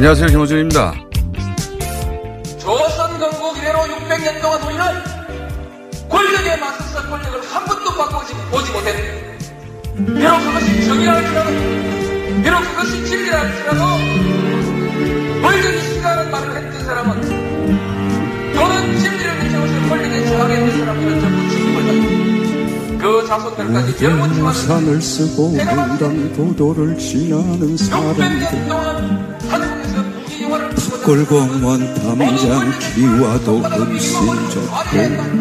안녕하세요. 김호준입니다. 조선 건국 이래로 600년 동안 우리는 권력에 맞서서 권력을 한 번도 바꾸지 보지 못했다. 비록 그것이 정의라 할지라도, 비록 그것이 진리라 할지라도, 권력이 싫다는 말을 했던 사람은, 또는 진리를 지켜서 권력에 저항했던 사람들은 전부 죽임을. 그 자손들까지 영원히 산을 쓰고 횡단보도를 지나는 600년 사람들 꿀공원 담장 기와도 음심졌고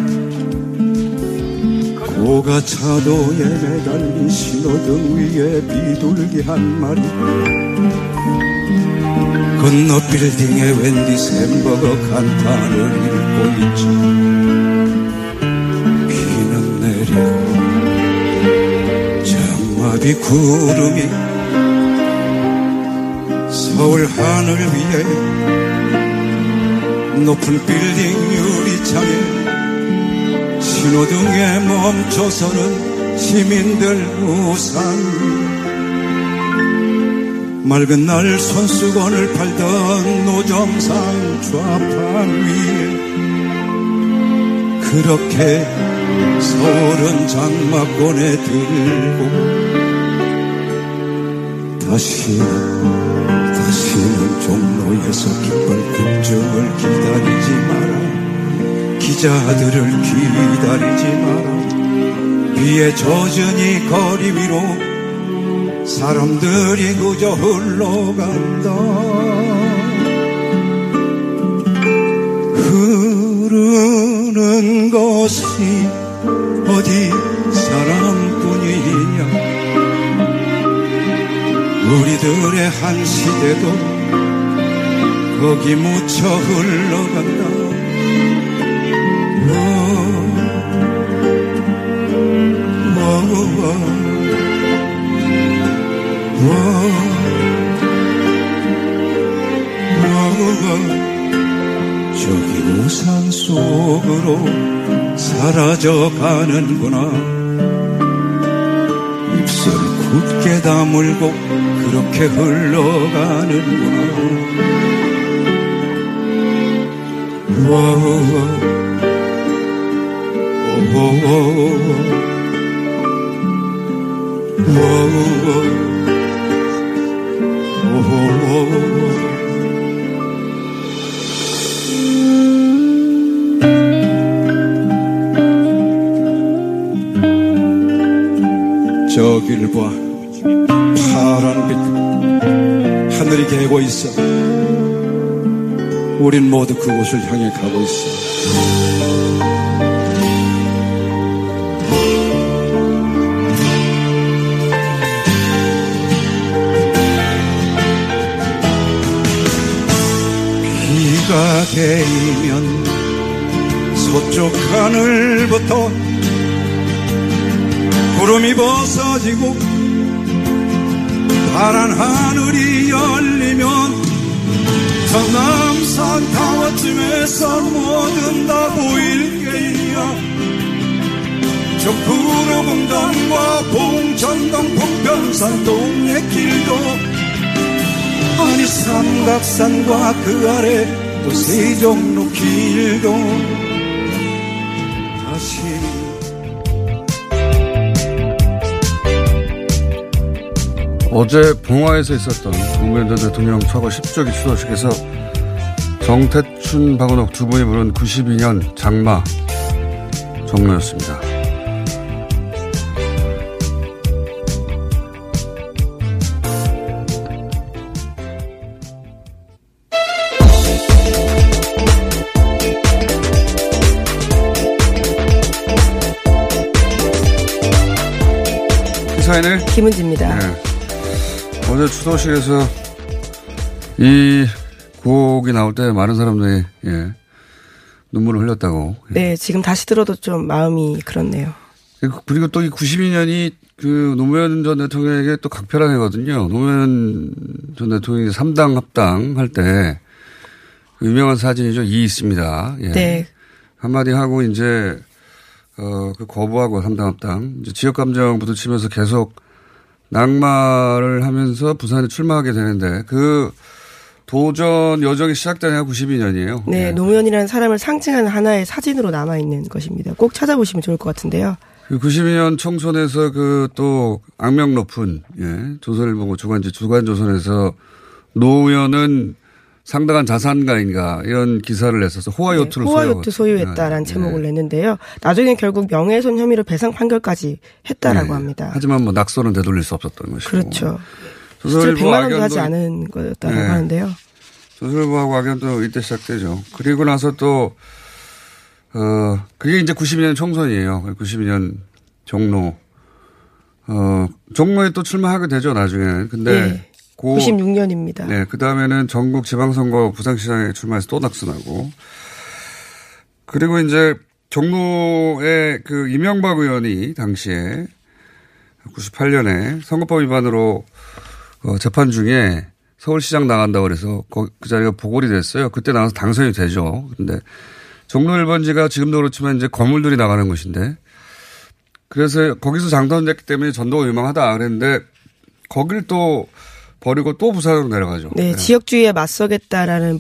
고가 차도에 매달린 신호등 위에 비둘기 한 마리 건너 빌딩에 웬디 햄버거 간판을 읽고 있지. 비는 내리고 장마비 구름이 서울 하늘 위에 높은 빌딩 유리창에 신호등에 멈춰서는 시민들 우산. 맑은 날 손수건을 팔던 노점상 좌판 위에 그렇게 서울은 장마권에 들고 다시 다시는 종로에서 기쁜 급정을 기다리지 마라. 기자들을 기다리지 마라. 비에 젖은 이 거리 위로 사람들이 그저 흘러간다. 흐르는 것이 어디 사람뿐이냐 우리들의 한 시대도 거기 묻혀 흘러간다. 워, 워, 워, 워, 워. 저기 우산 속으로 사라져 가는구나. 굳게 다물고 그렇게 흘러가는구나. 와우, 저 길봐 파란 빛 하늘이 개고 있어. 우린 모두 그곳을 향해 가고 있어. 비가 개이면 서쪽 하늘부터 구름이 벗어지고 파란 하늘이 열리면 저 남산 타워쯤에서 모든 다 보일게요. 저 푸르봉당과 봉천동 봉변산 동해길도 아니 삼각산과 그 아래 또 세종로 길도 어제 봉화에서 있었던 노무현 전 대통령 처거 10조기 추도식에서 정태춘, 박은옥 두 분이 부른 92년 장마 종로였습니다. 시사인의 김은지입니다. 네. 어제 추도식에서 이 곡이 나올 때 많은 사람들이 예, 눈물을 흘렸다고. 네, 지금 다시 들어도 좀 마음이 그렇네요. 그리고 또 이 92년이 그 노무현 전 대통령에게 또 각별한 해거든요. 노무현 전 대통령이 3당 합당 할때 그 유명한 사진이죠. 이 있습니다. 예. 네. 한마디 하고 이제 어, 그 거부하고 3당 합당. 이제 지역 감정 부딪히면서 계속 낙마를 하면서 부산에 출마하게 되는데 그 도전 여정이 시작된 해가 92년이에요. 네, 노무현이라는 사람을 상징하는 하나의 사진으로 남아있는 것입니다. 꼭 찾아보시면 좋을 것 같은데요. 그 92년 총선에서 그 또 악명 높은 예, 조선일보 주간지 주간조선에서 노무현은 상당한 자산가인가 이런 기사를 냈어서 호화요트를 네, 호화요트 소유했다라는 네. 제목을 냈는데요. 나중에 결국 명예훼손 혐의로 배상 판결까지 했다라고 네. 합니다. 하지만 뭐 낙서는 되돌릴 수 없었던 것이고. 그렇죠. 조선일보 100만 원도 하지 않은 거였다고 네. 하는데요. 조선일보하고 악연도 이때 시작되죠. 그리고 나서 또, 어, 그게 이제 92년 총선이에요. 92년 종로. 어, 종로에 또 출마하게 되죠, 나중에. 근데. 네. 그 96년입니다. 네, 그 다음에는 전국 지방선거 부산시장에 출마해서 또 낙선하고. 그리고 이제 종로에 그 이명박 의원이 당시에 98년에 선거법 위반으로 어, 재판 중에 서울시장 나간다고 그래서 거- 그 자리가 보궐이 됐어요. 그때 나와서 당선이 되죠. 근데 종로 1번지가 지금도 그렇지만 이제 건물들이 나가는 곳인데 그래서 거기서 장담됐기 때문에 전도가 유망하다 그랬는데 거길 또 버리고 또 부산으로 내려가죠. 네, 지역주의에 맞서겠다라는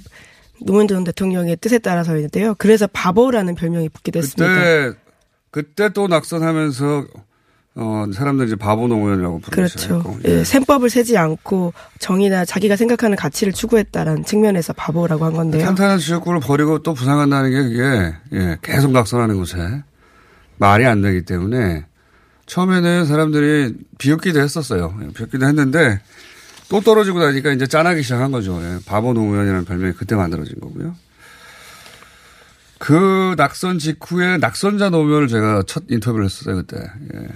노무현 전 대통령의 뜻에 따라서인데요. 그래서 바보라는 별명이 붙게 됐습니다. 그때 그때 또 낙선하면서 어 사람들이 이제 바보 노무현이라고 부르기 그렇죠. 시작했고. 예, 셈법을 세지 않고 정의나 자기가 생각하는 가치를 추구했다라는 측면에서 바보라고 한 건데요. 탄탄한 지역구를 버리고 또 부산 간다는 게 그게 예, 계속 낙선하는 곳에 말이 안 되기 때문에 처음에는 사람들이 비웃기도 했었어요. 예, 비웃기도 했는데 또 떨어지고 나니까 이제 짠하기 시작한 거죠. 예, 바보 노무현이라는 별명이 그때 만들어진 거고요. 그 낙선 직후에 낙선자 노무현을 제가 첫 인터뷰를 했었어요, 그때. 예.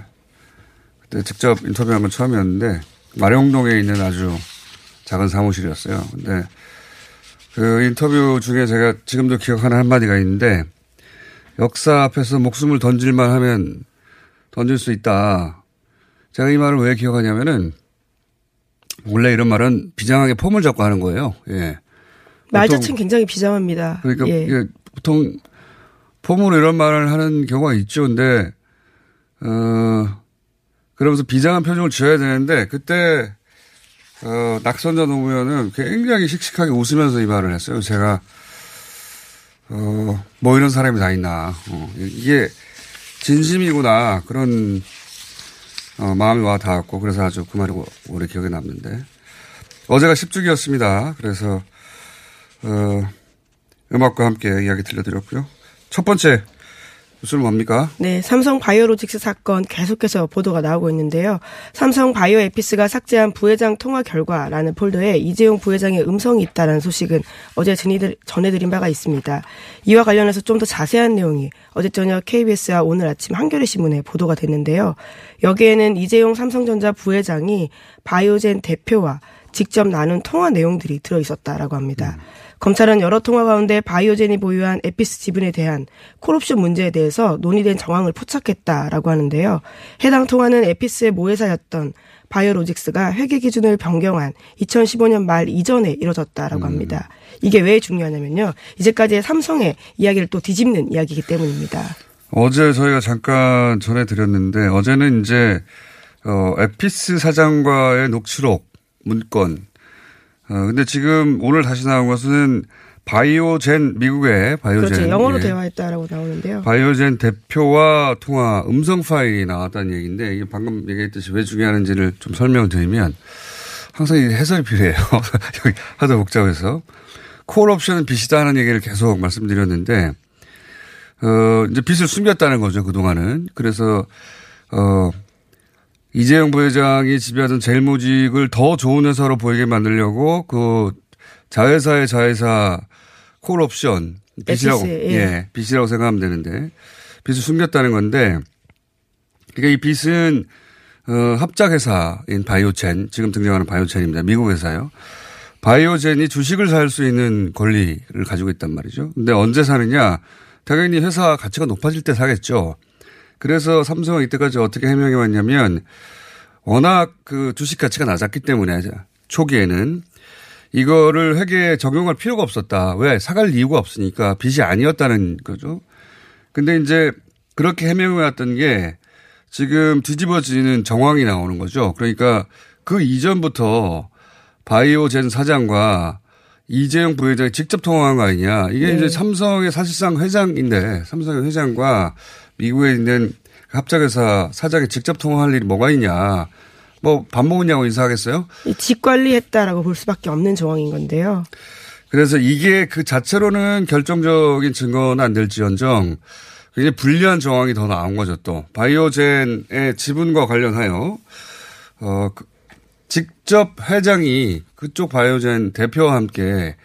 그때 직접 인터뷰한 건 처음이었는데, 마룡동에 있는 아주 작은 사무실이었어요. 근데 그 인터뷰 중에 제가 지금도 기억하는 한마디가 있는데, 역사 앞에서 목숨을 던질만 하면 던질 수 있다. 제가 이 말을 왜 기억하냐면은, 원래 이런 말은 비장하게 폼을 잡고 하는 거예요. 예. 말 자체는 굉장히 비장합니다. 그러니까 예. 이게 보통 폼으로 이런 말을 하는 경우가 있죠. 근데 어 그러면서 비장한 표정을 지어야 되는데 그때 어 낙선자 노무현은 굉장히 씩씩하게 웃으면서 이 말을 했어요. 제가 어 뭐 이런 사람이 다 있나. 어, 이게 진심이구나 그런 어, 마음이 와 닿았고 그래서 아주 그 말이 오래 기억에 남는데 어제가 10주기였습니다. 그래서 어, 음악과 함께 이야기 들려드렸고요. 첫 번째 뉴스는 뭡니까? 네, 삼성 바이오로직스 사건 계속해서 보도가 나오고 있는데요. 삼성 바이오 에피스가 삭제한 부회장 통화 결과라는 폴더에 이재용 부회장의 음성이 있다는 소식은 어제 전해드- 전해드린 바가 있습니다. 이와 관련해서 좀 더 자세한 내용이 어제 저녁 KBS와 오늘 아침 한겨레 신문에 보도가 됐는데요. 여기에는 이재용 삼성전자 부회장이 바이오젠 대표와 직접 나눈 통화 내용들이 들어 있었다라고 합니다. 검찰은 여러 통화 가운데 바이오젠이 보유한 에피스 지분에 대한 콜옵션 문제에 대해서 논의된 정황을 포착했다라고 하는데요. 해당 통화는 에피스의 모회사였던 바이오로직스가 회계 기준을 변경한 2015년 말 이전에 이뤄졌다라고 합니다. 이게 왜 중요하냐면요. 이제까지의 삼성의 이야기를 또 뒤집는 이야기이기 때문입니다. 어제 저희가 잠깐 전해드렸는데 어제는 이제 어, 에피스 사장과의 녹취록 문건. 어, 근데 지금 오늘 다시 나온 것은 바이오젠 미국의 바이오젠 그렇죠. 영어로 예. 대화했다라고 나오는데요. 바이오젠 대표와 통화 음성 파일이 나왔다는 얘기인데 이게 방금 얘기했듯이 왜 중요한지를 좀 설명드리면 항상 이 해설이 필요해요. 여기 하도 복잡해서 콜 옵션은 빚이다 하는 얘기를 계속 말씀드렸는데 어 이제 빚을 숨겼다는 거죠 그 동안은 그래서 어 이재용 부회장이 지배하던 제일모직을 더 좋은 회사로 보이게 만들려고 그 자회사의 자회사 콜 옵션 빚이라고 예. 예 빚이라고 생각하면 되는데 빚을 숨겼다는 건데 그러니까 이 빚은 어, 합작회사인 바이오젠 지금 등장하는 바이오젠입니다. 미국 회사요. 바이오젠이 주식을 살 수 있는 권리를 가지고 있단 말이죠. 근데 언제 사느냐? 당연히 회사 가치가 높아질 때 사겠죠 그래서 삼성은 이때까지 어떻게 해명해 왔냐면 워낙 그 주식 가치가 낮았기 때문에 초기에는 이거를 회계에 적용할 필요가 없었다. 왜? 사갈 이유가 없으니까 빚이 아니었다는 거죠. 근데 이제 그렇게 해명해 왔던 게 지금 뒤집어지는 정황이 나오는 거죠. 그러니까 그 이전부터 바이오젠 사장과 이재용 부회장이 직접 통화한 거 아니냐. 이게 네. 이제 삼성의 사실상 회장인데 삼성의 회장과 미국에 있는 합작회사 사장이 직접 통화할 일이 뭐가 있냐. 뭐 밥 먹었냐고 인사하겠어요? 이 직관리했다라고 볼 수밖에 없는 정황인 건데요. 그래서 이게 그 자체로는 결정적인 증거는 안 될지언정 굉장히 불리한 정황이 더 나온 거죠 또. 바이오젠의 지분과 관련하여, 어, 그 직접 회장이 그쪽 바이오젠 대표와 함께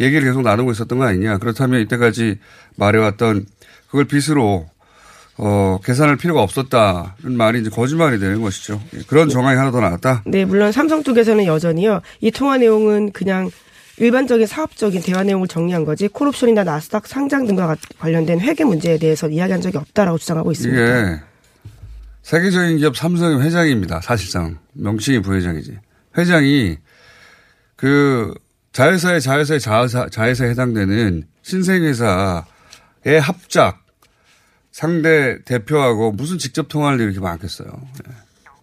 얘기를 계속 나누고 있었던 거 아니냐. 그렇다면 이때까지 말해왔던 그걸 빚으로 어, 계산할 필요가 없었다는 말이 이제 거짓말이 되는 것이죠. 예, 그런 정황이 하나 더 나왔다. 네, 물론 삼성 쪽에서는 여전히요. 이 통화 내용은 그냥 일반적인 사업적인 대화 내용을 정리한 거지 콜옵션이나 나스닥 상장 등과 관련된 회계 문제에 대해서 이야기한 적이 없다라고 주장하고 있습니다. 이게 세계적인 기업 삼성의 회장입니다. 사실상 명칭이 부회장이지. 회장이 그 자회사의 자회사의 자회사 자회사에 해당되는 신생회사의 합작 상대 대표하고 무슨 직접 통화를 이렇게 많겠어요. 예.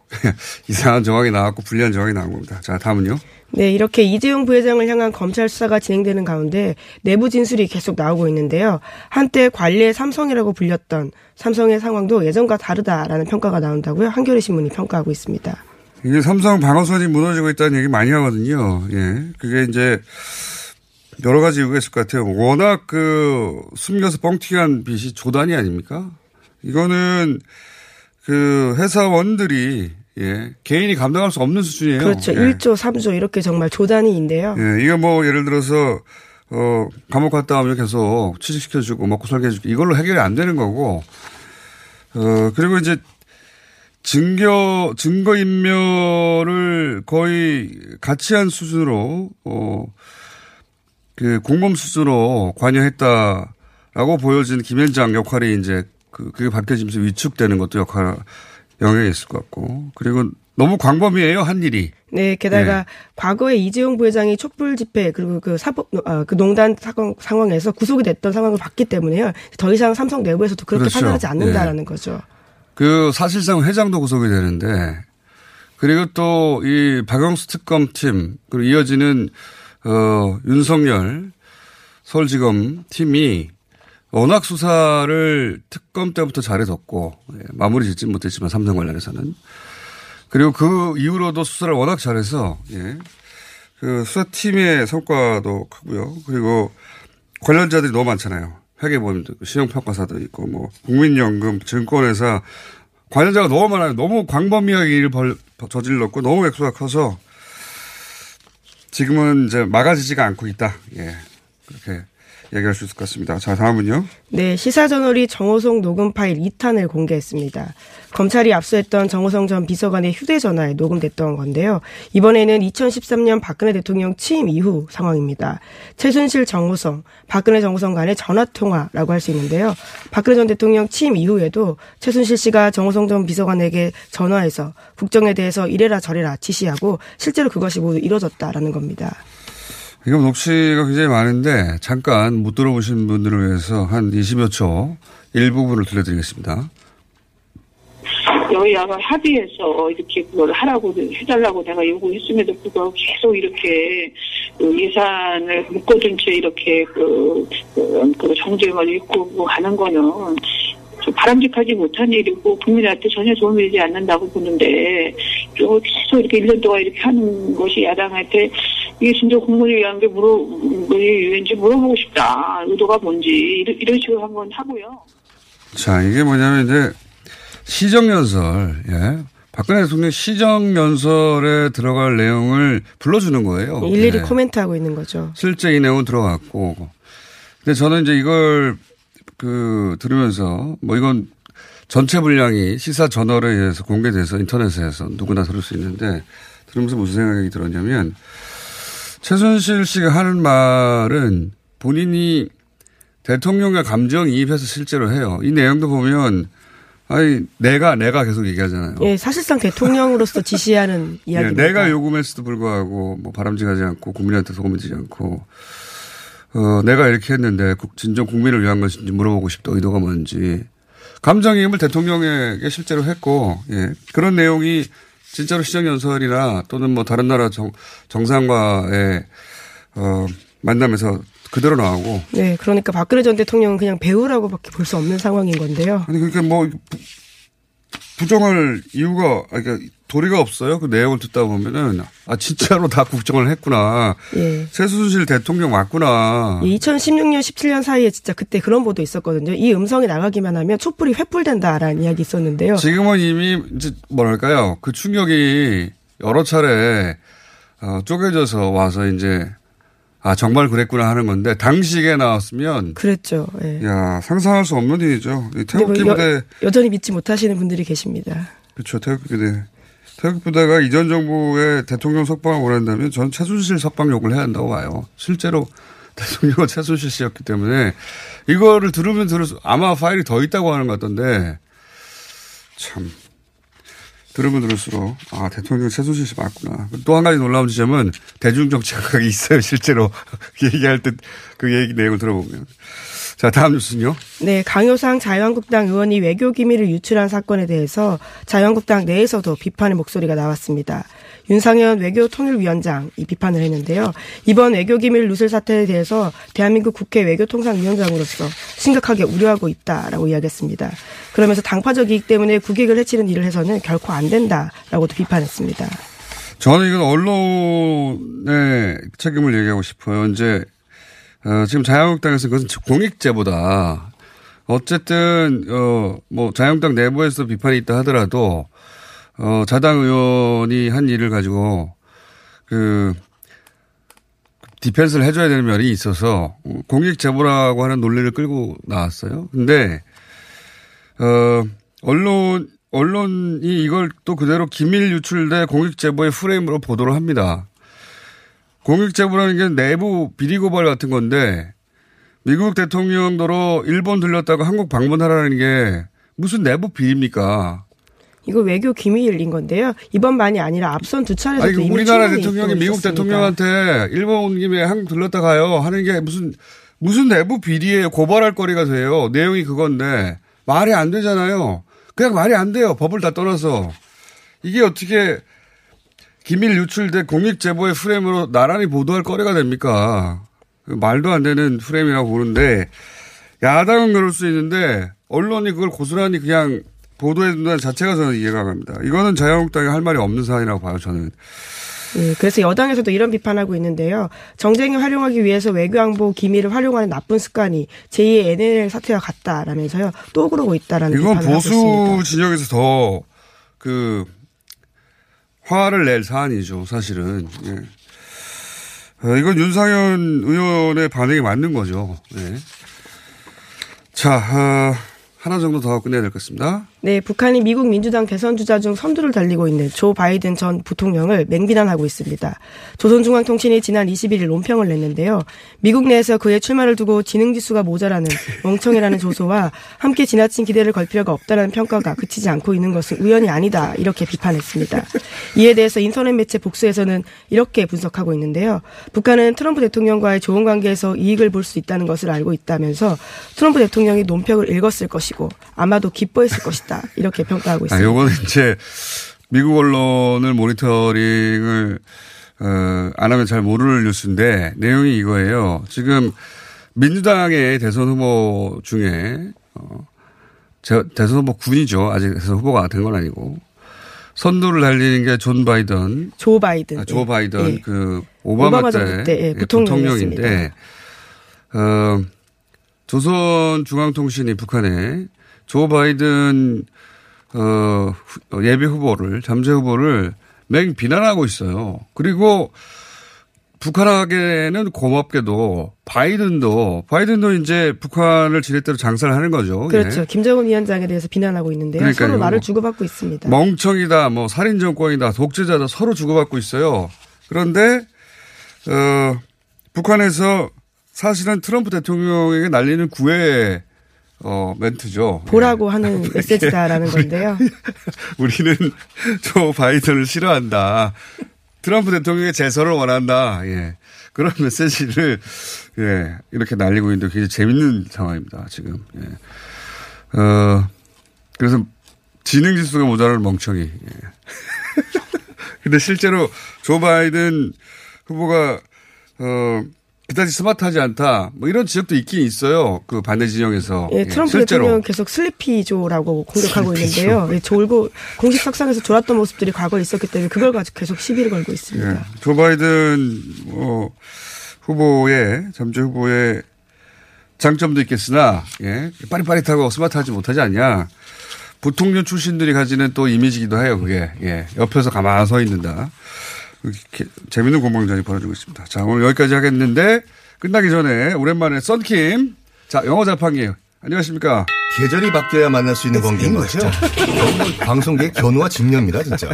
이상한 정황이 나왔고 불리한 정황이 나온 겁니다. 자, 다음은요. 네, 이렇게 이재용 부회장을 향한 검찰 수사가 진행되는 가운데 내부 진술이 계속 나오고 있는데요. 한때 관리의 삼성이라고 불렸던 삼성의 상황도 예전과 다르다라는 평가가 나온다고요. 한겨레 신문이 평가하고 있습니다. 이게 삼성 방어선이 무너지고 있다는 얘기 많이 하거든요. 예. 그게 이제 여러 가지 이유가 있을 것 같아요. 워낙 그 숨겨서 뻥튀기한 빚이 조단이 아닙니까? 이거는 그 회사원들이 예. 개인이 감당할 수 없는 수준이에요. 그렇죠. 예. 1조, 3조 이렇게 정말 조단위인데요. 예. 이거 뭐 예를 들어서 어 감옥 갔다 오면 계속 취직시켜주고 먹고 살게 해주고 이걸로 해결이 안 되는 거고 어 그리고 이제 증거 증거 인멸을 거의 같이 한 수준으로 어 그 공범 수준으로 관여했다라고 보여진 김현장 역할이 이제 그 그게 밝혀지면서 위축되는 것도 역할 영향이 있을 것 같고 그리고 너무 광범위해요 한 일이 네, 게다가 네. 과거에 이재용 부회장이 촛불 집회 그리고 그 사법 어, 그 농단 사건 상황에서 구속이 됐던 상황을 봤기 때문에요. 더 이상 삼성 내부에서도 그렇게 그렇죠. 판단하지 않는다라는 거죠. 그 사실상 회장도 구속이 되는데 그리고 또 이 박영수 특검팀 그리고 이어지는 어 윤석열 서울지검 팀이 워낙 수사를 특검 때부터 잘해뒀고 예, 마무리 짓진 못했지만 삼성 관련해서는 그리고 그 이후로도 수사를 워낙 잘해서 예. 그 수사팀의 성과도 크고요. 그리고 관련자들이 너무 많잖아요. 회계법인도 있고 신용평가사도 있고 뭐 국민연금 증권회사 관련자가 너무 많아요. 너무 광범위하게 일을 벌, 저질렀고 너무 액수가 커서 지금은 이제 막아지지가 않고 있다. 예. 그렇게 얘기할 수 있을 것 같습니다. 자, 다음은요. 네, 시사저널이 정호성 녹음 파일 2탄을 공개했습니다. 검찰이 압수했던 정호성 전 비서관의 휴대전화에 녹음됐던 건데요. 이번에는 2013년 박근혜 대통령 취임 이후 상황입니다. 최순실 정호성, 박근혜 정호성 간의 전화통화라고 할 수 있는데요. 박근혜 전 대통령 취임 이후에도 최순실 씨가 정호성 전 비서관에게 전화해서 국정에 대해서 이래라 저래라 지시하고 실제로 그것이 모두 이뤄졌다라는 겁니다. 이거 녹취가 굉장히 많은데 잠깐 못 들어보신 분들을 위해서 한 20여 초 일부분을 들려드리겠습니다. 여야가 합의해서 이렇게 그걸 하라고 해달라고 내가 요구했음에도 불구하고 계속 이렇게 그 예산을 묶어둔 채 이렇게 그, 그, 그 정쟁을 일구고 가는 거는 좀 바람직하지 못한 일이고 국민한테 전혀 도움이 되지 않는다고 보는데 또 계속 이렇게 1년 동안 이렇게 하는 것이 야당한테 이게 진짜 국민을 위한 게 물어, 왠지 물어보고 싶다. 의도가 뭔지 이런, 이런 식으로 한번 하고요. 자, 이게 뭐냐면 이제 시정연설, 예. 박근혜 대통령 시정연설에 들어갈 내용을 불러주는 거예요. 일일이 예. 코멘트하고 있는 거죠. 실제 이 내용은 들어갔고. 근데 저는 이제 이걸 그 들으면서 뭐 이건 전체 분량이 시사 저널에 의해서 공개돼서 인터넷에서 누구나 들을 수 있는데 들으면서 무슨 생각이 들었냐면 최순실 씨가 하는 말은 본인이 대통령의 감정이입해서 실제로 해요. 이 내용도 보면 아니 내가 내가 계속 얘기하잖아요. 예, 사실상 대통령으로서 지시하는 예, 이야기입니다. 내가 요구했어도 불구하고 뭐 바람직하지 않고 국민한테 소금이 되지 않고 어, 내가 이렇게 했는데 국- 진정 국민을 위한 것인지 물어보고 싶다. 의도가 뭔지. 감정이입을 대통령에게 실제로 했고 예, 그런 내용이 진짜로 시정연설이나 또는 뭐 다른 나라 정, 정상과의 어, 만남에서 그대로 나오고. 네, 그러니까 박근혜 전 대통령은 그냥 배우라고밖에 볼 수 없는 상황인 건데요. 아니 그러니까 뭐 부- 부정할 이유가 아니, 그러니까 도리가 없어요. 그 내용을 듣다 보면은 아 진짜로 다 국정을 했구나. 예. 최순실 대통령 맞구나. 2016년, 17년 사이에 진짜 그때 그런 보도 있었거든요. 이 음성이 나가기만 하면 촛불이 횃불된다라는 이야기 있었는데요. 지금은 이미 이제 뭐랄까요 그 충격이 여러 차례 어, 쪼개져서 와서 이제 아 정말 그랬구나 하는 건데 당시에 나왔으면 그랬죠. 예. 야 상상할 수 없는 일이죠. 뭐 태극기 부대 여, 여전히 믿지 못하시는 분들이 계십니다. 그렇죠. 태극기 부대. 태극기 부대가 이전 정부의 대통령 석방을 원한다면 전 최순실 석방 요구를 해야 한다고 봐요. 실제로 대통령은 최순실 씨였기 때문에 이거를 들으면 들을수록 아마 파일이 더 있다고 하는 것 같던데 참 들으면 들을수록 아 대통령 최순실 씨 맞구나. 또 한 가지 놀라운 지점은 대중정치학이 있어요. 실제로 얘기할 때 그 얘기 내용을 들어보면 자 다음 뉴스는요. 네, 강효상 자유한국당 의원이 외교 기밀을 유출한 사건에 대해서 자유한국당 내에서도 비판의 목소리가 나왔습니다. 윤상현 외교통일위원장 이 비판을 했는데요. 이번 외교 기밀 누설 사태에 대해서 대한민국 국회 외교통상위원장으로서 심각하게 우려하고 있다라고 이야기했습니다. 그러면서 당파적 이익 때문에 국익을 해치는 일을 해서는 결코 안 된다라고도 비판했습니다. 저는 이건 언론의 책임을 얘기하고 싶어요. 이제 어, 지금 자유한국당에서 그것은 공익제보다 어쨌든 어, 뭐 자유한국당 내부에서 비판이 있다 하더라도 어, 자당 의원이 한 일을 가지고 그 디펜스를 해줘야 되는 면이 있어서 공익제보라고 하는 논리를 끌고 나왔어요. 근데 어, 언론 언론이 이걸 또 그대로 기밀 유출돼 공익제보의 프레임으로 보도를 합니다. 공익제보라는 게 내부 비리 고발 같은 건데 미국 대통령도로 일본 들렸다가 한국 방문하라는 게 무슨 내부 비리입니까? 이거 외교 기밀인 건데요. 이번만이 아니라 앞선 두 차례도 아니 우리나라 대통령이 미국 있었습니다. 대통령한테 일본 온 김에 한국 들렀다 가요 하는 게 무슨 무슨 내부 비리예요 고발할 거리가 돼요 내용이 그건데 말이 안 되잖아요 그냥 말이 안 돼요 법을 다 떠나서 이게 어떻게 기밀 유출된 공익 제보의 프레임으로 나란히 보도할 거리가 됩니까 그 말도 안 되는 프레임이라고 보는데 야당은 그럴 수 있는데 언론이 그걸 고스란히 그냥 보도해 준다는 자체가 저는 이해가 안 갑니다. 이거는 자유한국당이 할 말이 없는 사안이라고 봐요, 저는. 예, 그래서 여당에서도 이런 비판하고 있는데요. 정쟁을 활용하기 위해서 외교안보 기밀을 활용하는 나쁜 습관이 제2의 NLL 사태와 같다라면서요. 또 그러고 있다라는 이건 보수. 진영에서 더 그 화를 낼 사안이죠, 사실은. 예. 어, 이건 윤상현 의원의 반응이 맞는 거죠. 예. 자, 어, 하나 정도 더 끝내야 될 것 같습니다. 네, 북한이 미국 민주당 대선 주자 중 선두를 달리고 있는 조 바이든 전 부통령을 맹비난하고 있습니다. 조선중앙통신이 지난 21일 논평을 냈는데요. 미국 내에서 그의 출마를 두고 지능 지수가 모자라는 멍청이라는 조소와 함께 지나친 기대를 걸 필요가 없다는 평가가 그치지 않고 있는 것은 우연이 아니다 이렇게 비판했습니다. 이에 대해서 인터넷 매체 복수에서는 이렇게 분석하고 있는데요. 북한은 트럼프 대통령과의 좋은 관계에서 이익을 볼 수 있다는 것을 알고 있다면서 트럼프 대통령이 논평을 읽었을 것이고 아마도 기뻐했을 것이다 이렇게 평가하고 아, 있습니다. 요거는 이제 미국 언론을 모니터링을 어, 안 하면 잘 모르는 뉴스인데 내용이 이거예요. 지금 민주당의 대선 후보 중에 어, 제- 대선 후보 군이죠. 아직 대선 후보가 된 건 아니고 선두를 달리는 게 존 바이든, 조 바이든. 아, 조 예. 바이든 예. 그 오바마, 오바마 때, 때, 예, 예. 부통령인데 어, 조선중앙통신이 북한에 조 바이든 어, 후- 예비 후보를 잠재 후보를 맹 비난하고 있어요. 그리고 북한에게는 고맙게도 바이든도 바이든도 이제 북한을 지렛대로 장사를 하는 거죠. 그렇죠. 예. 김정은 위원장에 대해서 비난하고 있는데요. 그러니까요. 서로 말을 주고받고 있습니다. 멍청이다, 뭐 살인 정권이다, 독재자다 서로 주고받고 있어요. 그런데 어, 북한에서 사실은 트럼프 대통령에게 날리는 구애 어, 멘트죠. 보라고 하는 메시지다라는 건데요. 우리는 조 바이든을 싫어한다. 트럼프 대통령의 재선을 원한다. 예. 그런 메시지를, 예, 이렇게 날리고 있는데 굉장히 재밌는 상황입니다, 지금. 예. 어, 그래서 지능 지수가 모자라는 멍청이. 예. 근데 실제로 조 바이든 후보가, 어, 그다지 스마트하지 않다. 뭐 이런 지적도 있긴 있어요. 그 반대 진영에서. 예, 예, 트럼프 실제로. 대통령은 계속 슬리피조라고 공격하고 있는데요. 예, 졸고 공식 석상에서 졸았던 모습들이 과거에 있었기 때문에 그걸 가지고 계속 시비를 걸고 있습니다. 예. 조 바이든 뭐 후보의 잠재 후보의 장점도 있겠으나 예. 빠릿빠릿하고 스마트하지 못하지 않냐. 부통령 출신들이 가지는 또 이미지기도 해요. 그게 예. 옆에서 가만히 서 있는다. 이렇게 재밌는 공방전이 벌어지고 있습니다. 자 오늘 여기까지 하겠는데 끝나기 전에 오랜만에 썬킴 자 영어 자판기 안녕하십니까. 계절이 바뀌어야 만날 수 있는 관계인 거죠. 정말 방송계의 견우와 직녀입니다, 진짜.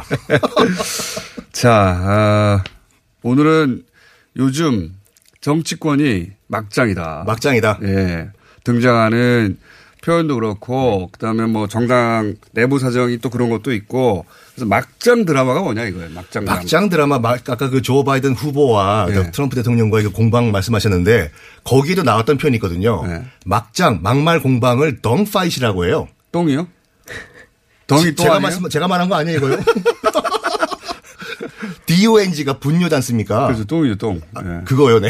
자, 아, 오늘은 요즘 정치권이 막장이다. 막장이다. 예. 등장하는 표현도 그렇고, 그 다음에 뭐 정당 내부 사정이 또 그런 것도 있고, 그래서 막장 드라마가 뭐냐 이거예요. 막장 드라마. 막장 드라마, 막 아까 그 조 바이든 후보와 네. 트럼프 대통령과의 그 공방 말씀하셨는데 거기도 나왔던 표현이 있거든요. 네. 막장, 막말 공방을 덩파이시라고 해요. 똥이요? 덩이 똥 제가? 말씀, 제가 말한 거 아니에요, 이거요? DONG가 분뇨지 않습니까? 그래서 똥이죠, 똥. 예. 그거요, 네.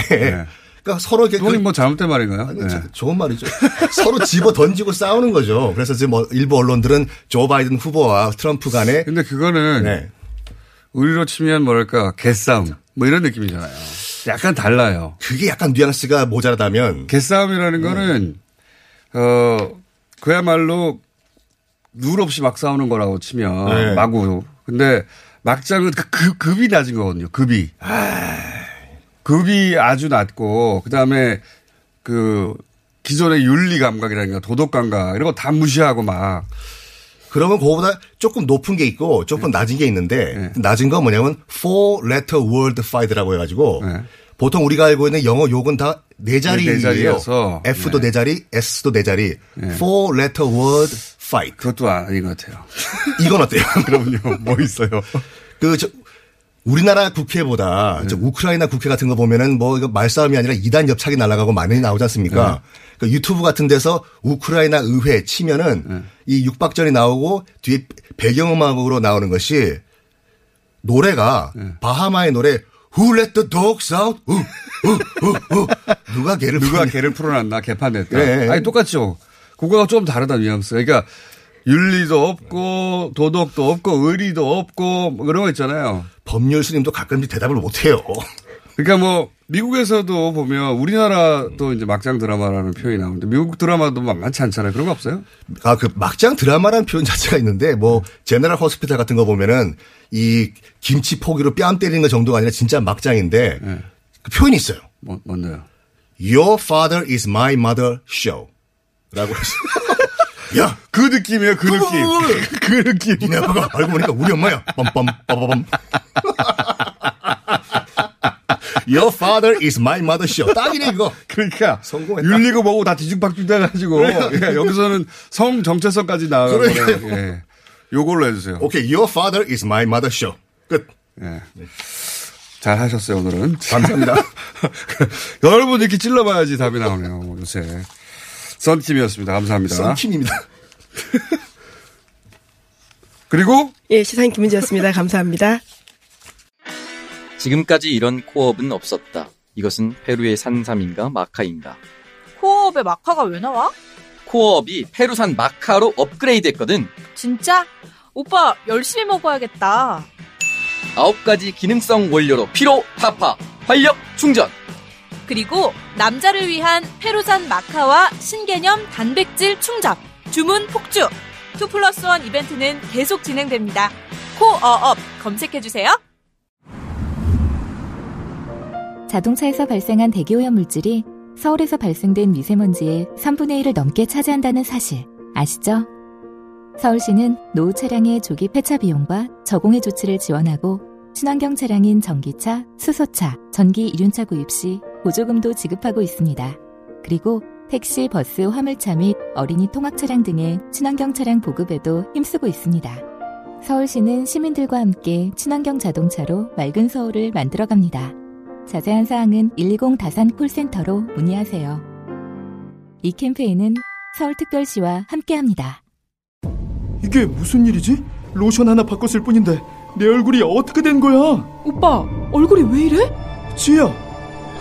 네. 그러니까 서로 이렇게 똥이 그- 뭐 잘못된 말인가요? 아니, 예. 저- 좋은 말이죠. 서로 집어 던지고 싸우는 거죠. 그래서 지금 뭐 일부 언론들은 조 바이든 후보와 트럼프 간에 근데 그거는 네. 우리로 치면 뭐랄까, 개싸움. 뭐 이런 느낌이잖아요. 약간 달라요. 그게 약간 뉘앙스가 모자라다면 개싸움이라는 거는 어 그야말로 누울 없이 막 싸우는 거라고 치면 네. 마구 근데 막장은 그 급, 급이 낮은 거거든요 급이 급이 아주 낮고 그다음에 그 기존의 윤리 감각이라든가 도덕 감각 이런 거 다 무시하고 막 그러면 그거보다 조금 높은 게 있고 조금 낮은 게 있는데 네. 낮은 건 뭐냐면 four letter word fight라고 해가지고 네. 보통 우리가 알고 있는 영어 욕은 다네네 자리예요. F도 네. 네 자리, S도 네 자리. four letter word fight. 그것도 아닌 것 같아요. 이건 어때요? 그럼요. 뭐 있어요? 그, 저, 우리나라 국회보다 저 우크라이나 국회 같은 거 보면은 뭐 이거 말싸움이 아니라 이단 옆차기 날아가고 많이 나오지 않습니까? 그 유튜브 같은 데서 우크라이나 의회 치면은 이 육박전이 나오고 뒤에 배경음악으로 나오는 것이 노래가 바하마의 노래 Who let the dogs out? 우, 우, 우, 우. 누가 개를 누가 풀어놨나 개판됐다. 예, 예. 아니 똑같죠. 그거가 좀 다르다 뉘앙스. 그러니까 윤리도 없고 도덕도 없고 의리도 없고 뭐 그런 거 있잖아요. 법률 스님도 가끔씩 대답을 못 해요. 그러니까 뭐 미국에서도 보면 우리나라도 이제 막장 드라마라는 표현이 나오는데 미국 드라마도 많지 않잖아요. 그런 거 없어요? 아, 그 막장 드라마라는 표현 자체가 있는데 뭐 제너럴 호스피탈 같은 거 보면은 이 김치 포기로 뺨 때리는 거 정도가 아니라 진짜 막장인데 그 표현이 있어요. 뭐, 뭔데요? Your father is my mother show. 라고 해서. 야, 그 느낌이에요, 그 느낌. 그 느낌. 니네 아빠가 알고 보니까 우리 엄마야. 빰빰 빠바밤. Your father is my mother show. 딱이네 이거. 그러니까 성공했다. 윤리고 뭐고 다 뒤죽박죽 돼가지고 예, 여기서는 성 정체성까지 그러니까요. 예. 요걸로 해주세요. 오케이, Your father is my mother show. 끝. 예. 잘 하셨어요 오늘은. 감사합니다. 여러분 이렇게 찔러봐야지 답이 나오네요 요새. 썬킴이었습니다. 감사합니다. 썬킴입니다. 그리고 예, 시사인 김은지였습니다. 감사합니다. 지금까지 이런 코업은 없었다. 이것은 페루의 산삼인가 마카인가. 코어업에 마카가 왜 나와? 코어업이 페루산 마카로 업그레이드 했거든. 진짜? 오빠 열심히 먹어야겠다. 아홉 가지 기능성 원료로 피로, 타파, 활력, 충전. 그리고 남자를 위한 페루산 마카와 신개념 단백질 충전. 주문 폭주. 2 플러스 1 이벤트는 계속 진행됩니다. 코어업 검색해주세요. 자동차에서 발생한 대기오염 물질이 서울에서 발생된 미세먼지의 3분의 1을 넘게 차지한다는 사실 아시죠? 서울시는 노후 차량의 조기 폐차 비용과 저공해 조치를 지원하고 친환경 차량인 전기차, 수소차, 전기 이륜차 구입 시 보조금도 지급하고 있습니다. 그리고 택시, 버스, 화물차 및 어린이 통학 차량 등의 친환경 차량 보급에도 힘쓰고 있습니다. 서울시는 시민들과 함께 친환경 자동차로 맑은 서울을 만들어 갑니다. 자세한 사항은 120 다산 콜센터로 문의하세요. 이 캠페인은 서울특별시와 함께합니다. 이게 무슨 일이지? 로션 하나 바꿨을 뿐인데 내 얼굴이 어떻게 된 거야? 오빠, 얼굴이 왜 이래? 지혜야,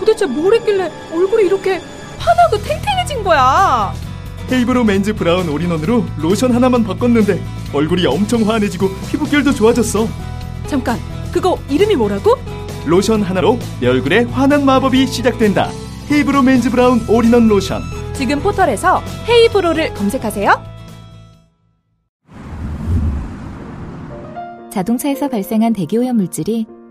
도대체 뭘 했길래 얼굴이 이렇게 환하고 탱탱해진 거야? 헤이브로 Men's Brown all-in-one으로 로션 하나만 바꿨는데 얼굴이 엄청 환해지고 피부결도 좋아졌어. 잠깐, 그거 이름이 뭐라고? 로션 하나로 내 얼굴에 환한 마법이 시작된다. 헤이브로 Men's Brown all-in-one 로션. 지금 포털에서 헤이브로를 검색하세요. 자동차에서 발생한 대기오염 물질이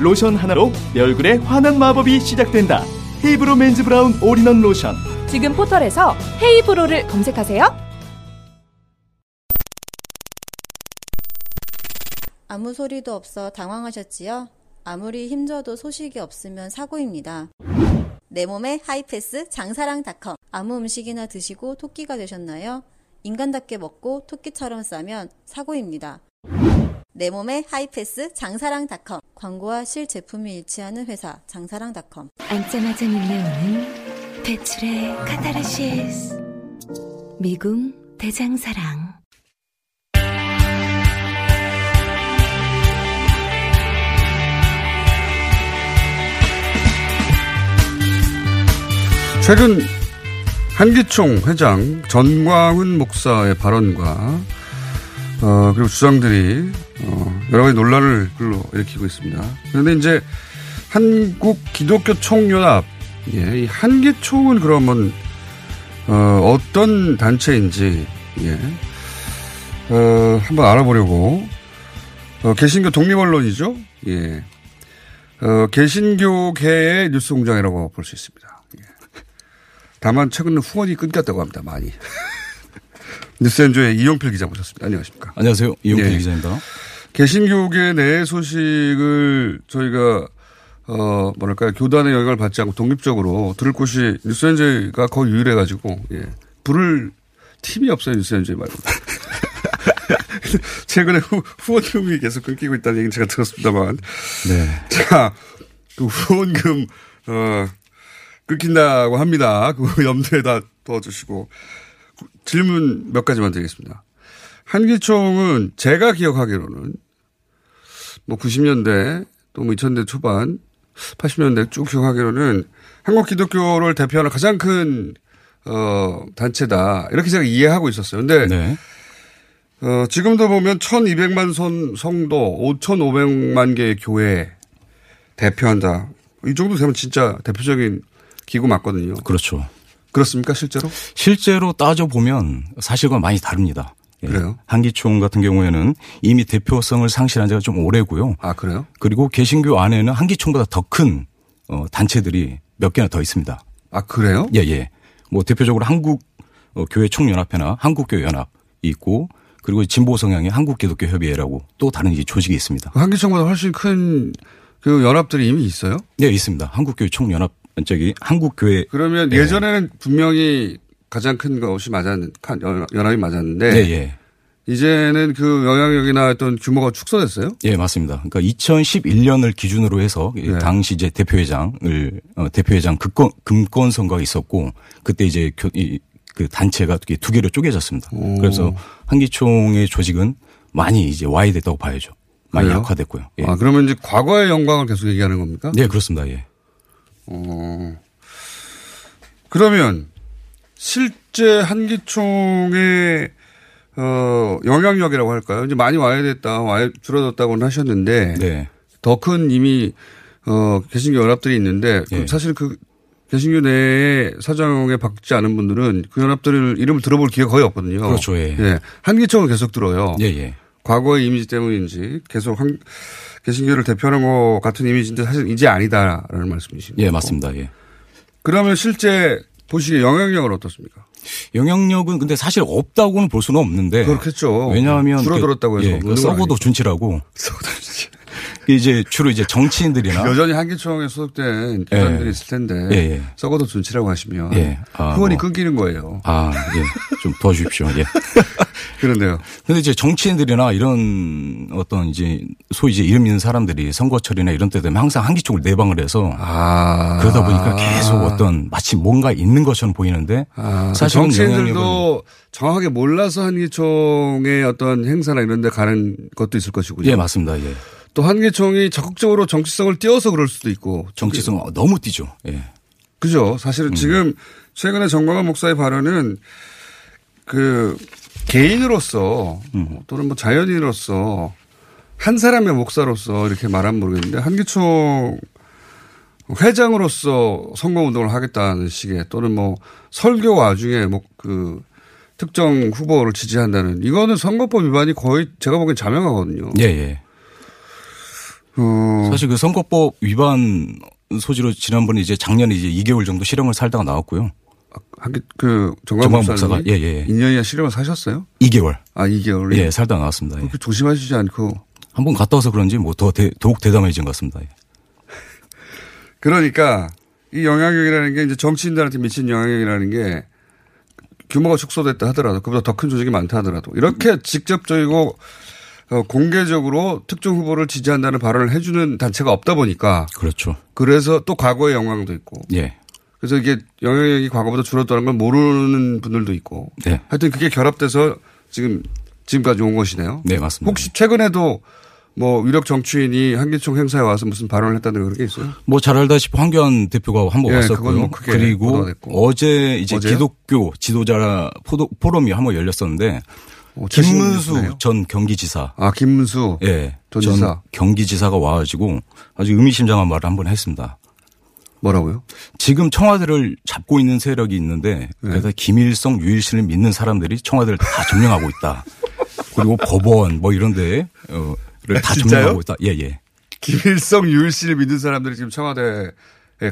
로션 하나로 내 얼굴에 환한 마법이 시작된다. 헤이브로 Men's Brown all-in-one 로션. 지금 포털에서 헤이브로를 검색하세요. 아무 소리도 없어 당황하셨지요? 아무리 힘줘도 소식이 없으면 사고입니다. 내 몸의 하이패스 장사랑닷컴 아무 음식이나 드시고 토끼가 되셨나요? 인간답게 먹고 토끼처럼 싸면 사고입니다. 내 몸의 하이패스 장사랑닷컴 광고와 실제품이 일치하는 회사 장사랑닷컴. 앉자마자 밀려오는 배출의 카타르시스. 미궁 대장사랑. 최근 한기총 회장 전광훈 목사의 발언과 어, 그리고 주장들이 어, 여러 가지 논란을 불러 일으키고 있습니다. 그런데 이제 한국 기독교 총연합, 예, 이 한기총은 그러면 어, 어떤 단체인지 예, 어, 한번 알아보려고 어, 개신교 독립언론이죠. 예, 어, 개신교계의 뉴스 공장이라고 볼 수 있습니다. 다만 최근에 후원이 끊겼다고 합니다. 많이. 뉴스엔조의 이용필 기자 모셨습니다. 안녕하십니까. 안녕하세요. 이용필 예. 기자입니다. 개신교계 내 소식을 저희가 어 뭐랄까요 교단의 영향을 받지 않고 독립적으로 들을 곳이 뉴스엔조가 거의 유일해가지고 예. 부를 팀이 없어요 뉴스엔조 말고. 최근에 후, 후원금이 계속 끊기고 있다는 얘기는 제가 들었습니다만. 네. 자, 그 후원금, 어, 끊긴다고 합니다. 그 염두에다 둬주시고. 질문 몇 가지만 드리겠습니다. 한기총은 제가 기억하기로는 뭐 90년대 또 뭐 2000대 초반 80년대 쭉 기억하기로는 한국 기독교를 대표하는 가장 큰, 어, 단체다. 이렇게 제가 이해하고 있었어요. 근데, 네. 어, 지금도 보면 1200만 선 성도, 5500만 개의 교회 대표한다. 이 정도 되면 진짜 대표적인 기구 맞거든요. 그렇죠. 그렇습니까, 실제로? 실제로 따져 보면 사실과 많이 다릅니다. 예. 그래요? 한기총 같은 경우에는 이미 대표성을 상실한 지가 좀 오래고요. 아, 그래요? 그리고 개신교 안에는 한기총보다 더 큰 어, 단체들이 몇 개나 더 있습니다. 아, 그래요? 예, 예. 뭐 대표적으로 한국 어, 교회 총연합회나 한국교회 연합이 있고 그리고 진보 성향의 한국기독교 협의회라고 또 다른 조직이 있습니다. 한기총보다 훨씬 큰 그 연합들이 이미 있어요? 네, 있습니다. 한국교회 총연합 저기 한국 교회 그러면 예전에는 분명히 가장 큰 것이 맞았는 연합이 맞았는데 네, 예. 이제는 그 영향력이나 어떤 규모가 축소됐어요? 예, 맞습니다. 그러니까 2011년을 기준으로 해서 네. 당시 이제 대표회장을 어, 대표회장 금권 금권 선거가 있었고 그때 이제 교, 이, 그 단체가 두 개- 개로 쪼개졌습니다. 오. 그래서 한기총의 조직은 많이 이제 와해됐다고 봐야죠. 많이 그래요? 약화됐고요. 예. 아, 그러면 이제 과거의 영광을 계속 얘기하는 겁니까? 네, 그렇습니다. 예. 어. 그러면 실제 한기총의 어, 영향력이라고 할까요? 이제 많이 와야 됐다, 와야 줄어들었다고는 하셨는데 네. 더큰 이미 어, 개신교 연합들이 있는데 그 예. 사실 그 개신교 내에 사장에 박지 않은 분들은 그 연합들을 이름을 들어볼 기회가 거의 없거든요. 그렇죠, 예. 한기총은 계속 들어요. 예, 예. 과거의 이미지 때문인지 계속 한, 개신교를 대표하는 것 같은 이미지인데 사실 이제 아니다라는 말씀이십니다. 예, 맞습니다. 예. 그러면 실제 보시기에 영향력은 어떻습니까? 영향력은 근데 사실 없다고는 볼 수는 없는데. 그렇겠죠. 왜냐하면 줄어들었다고 해서 그, 예, 그건 서버도 아니죠. 준치라고. 이제 주로 이제 정치인들이나 여전히 한기총에 소속된 교단들이 예. 있을 텐데 예, 예. 썩어도 준치라고 하시면 예. 아, 후원이 뭐. 끊기는 거예요. 아, 예. 좀 도와주십시오. 예. 그런데요. 근데 이제 정치인들이나 이런 어떤 이제 소위 이제 이름 있는 사람들이 선거철이나 이런 때 되면 항상 한기총을 내방을 해서 아. 그러다 보니까 계속 어떤 마치 뭔가 있는 것처럼 보이는데 아, 사실은 정치인들도 영향력은- 정확하게 몰라서 한기총의 어떤 행사나 이런 데 가는 것도 있을 것이고요. 예, 맞습니다. 예. 또 한기총이 적극적으로 정치성을 띄워서 그럴 수도 있고. 정치성 너무 띄죠. 예. 그죠. 음. 사실은 지금 최근에 정광훈 목사의 발언은 그 개인으로서 음. 또는 뭐 자연인으로서 한 사람의 목사로서 이렇게 말하면 모르겠는데 한기총 회장으로서 선거운동을 하겠다는 식의 또는 뭐 설교 와중에 뭐 그 특정 후보를 지지한다는 이거는 선거법 위반이 거의 제가 보기엔 자명하거든요. 예, 예. 어. 사실 그 선거법 위반 소지로 지난번에 이제 작년에 이제 2개월 정도 실형을 살다가 나왔고요. 한기 그 정광훈 목사가 예, 예. 2년이나 실형을 사셨어요? 2개월. 아 2개월. 예, 살다 나왔습니다. 예. 그렇게 조심하시지 않고 한 번 갔다 와서 그런지 뭐 더 더욱 대담해진 것 같습니다. 예. 그러니까 이 영향력이라는 게 이제 정치인들한테 미친 영향력이라는 게 규모가 축소됐다 하더라도 그보다 더 큰 조직이 많다 하더라도 이렇게 직접적이고 어, 공개적으로 특정 후보를 지지한다는 발언을 해주는 단체가 없다 보니까 그렇죠. 그래서 또 과거의 영향도 있고 예. 그래서 이게 영향력이 과거보다 줄었다는 걸 모르는 분들도 있고 네. 하여튼 그게 결합돼서 지금 지금까지 온 것이네요. 네, 맞습니다. 혹시 최근에도 뭐 위력 정치인이 한기총 행사에 와서 무슨 발언을 했다는 그런 게 있어요? 뭐 잘 알다시피 황교안 대표가 한번 예, 왔었고요. 뭐 크게 그리고. 어제 이제 어제요? 기독교 지도자 포도, 포럼이 한번 열렸었는데 최신 김문수. 전 경기지사 아 김문수 예, 전 전 지사. 경기지사가 와가지고 아주 의미심장한 말을 한 번 했습니다. 뭐라고요? 지금 청와대를 잡고 있는 세력이 있는데 네. 그래서 김일성, 유일신을 믿는 사람들이 청와대를 다 점령하고 있다. 그리고 법원 뭐 이런 데를 다 아? 점령하고 있다. 예, 예. 김일성 유일씨를 믿는 사람들이 지금 청와대에